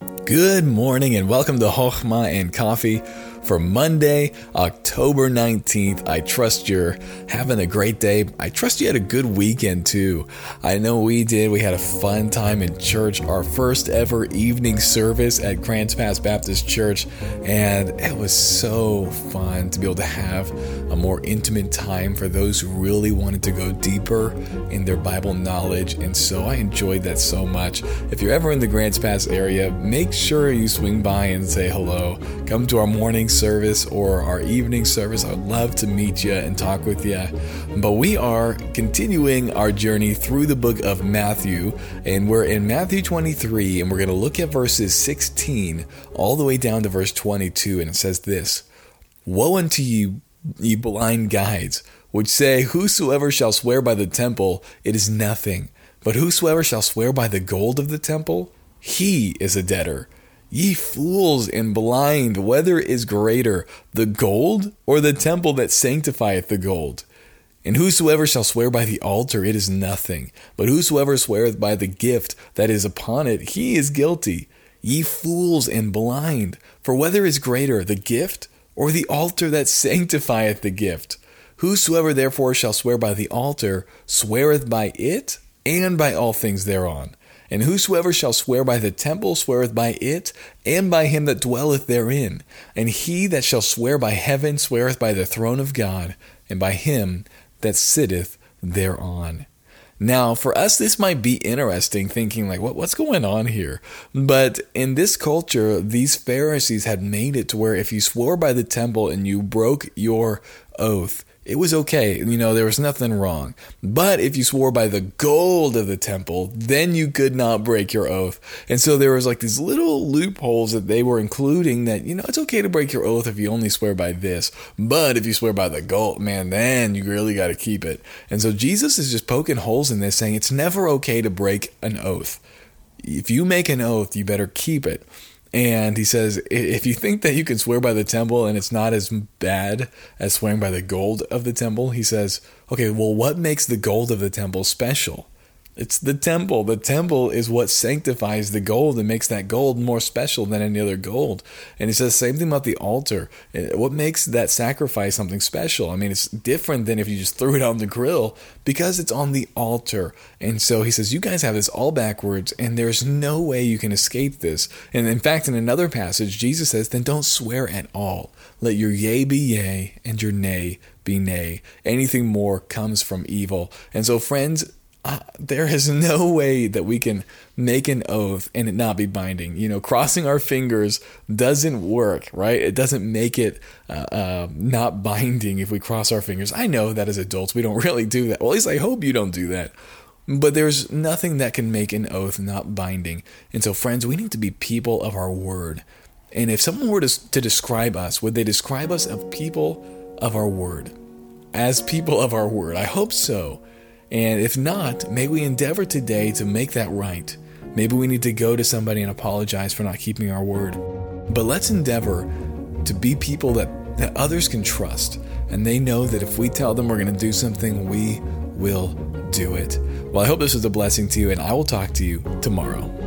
Good morning and welcome to Hochma and Coffee for Monday, October 19th. I trust you're having a great day. I trust you had a good weekend too. I know we did. We had a fun time in church, our first ever evening service at Grants Pass Baptist Church, and it was so fun to be able to have a more intimate time for those who really wanted to go deeper in their Bible knowledge. And so I enjoyed that so much. If you're ever in the Grants Pass area, make sure you swing by and say hello. Come to our morning service or our evening service. I would love to meet you and talk with you. But we are continuing our journey through the book of Matthew, and we're in Matthew 23, and we're going to look at verses 16 all the way down to verse 22, and it says this Woe unto you, ye blind guides, which say, Whosoever shall swear by the temple, it is nothing. But whosoever shall swear by the gold of the temple, he is a debtor. Ye fools and blind, whether is greater, the gold or the temple that sanctifieth the gold? And whosoever shall swear by the altar, it is nothing. But whosoever sweareth by the gift that is upon it, he is guilty. Ye fools and blind, for whether is greater, the gift or the altar that sanctifieth the gift? Whosoever therefore shall swear by the altar, sweareth by it and by all things thereon. And whosoever shall swear by the temple sweareth by it, and by him that dwelleth therein. And he that shall swear by heaven sweareth by the throne of God, and by him that sitteth thereon. Now, for us, this might be interesting, thinking like, what, what's going on here? But in this culture, these Pharisees had made it to where if you swore by the temple and you broke your oath, it was okay. You know, there was nothing wrong. But if you swore by the gold of the temple, then you could not break your oath. And so there was like these little loopholes that they were including that, you know, it's okay to break your oath if you only swear by this. But if you swear by the gold, man, then you really got to keep it. And so Jesus is just poking holes in this, saying it's never okay to break an oath. If you make an oath, you better keep it. And he says, if you think that you can swear by the temple and it's not as bad as swearing by the gold of the temple, he says, okay, well, what makes the gold of the temple special? It's the temple. The temple is what sanctifies the gold and makes that gold more special than any other gold. And he says the same thing about the altar. Eh, what makes that sacrifice something special? I mean, it's different than if you just threw it on the grill because it's on the altar. And so he says, You guys have this all backwards, and there's no way you can escape this. And in fact, in another passage, Jesus says, Then don't swear at all. Let your yea be yea and your nay be nay. Anything more comes from evil. And so, friends, there is no way that we can make an oath and it not be binding. You know, crossing our fingers doesn't work, right? It doesn't make it uh, uh, not binding if we cross our fingers. I know that as adults we don't really do that. Well, at least I hope you don't do that. But there's nothing that can make an oath not binding. And so, friends, we need to be people of our word. And if someone were to, to describe us, would they describe us as people of our word? As people of our word? I hope so. And if not, may we endeavor today to make that right. Maybe we need to go to somebody and apologize for not keeping our word. But let's endeavor to be people that, that others can trust. And they know that if we tell them we're going to do something, we will do it. Well, I hope this was a blessing to you, and I will talk to you tomorrow.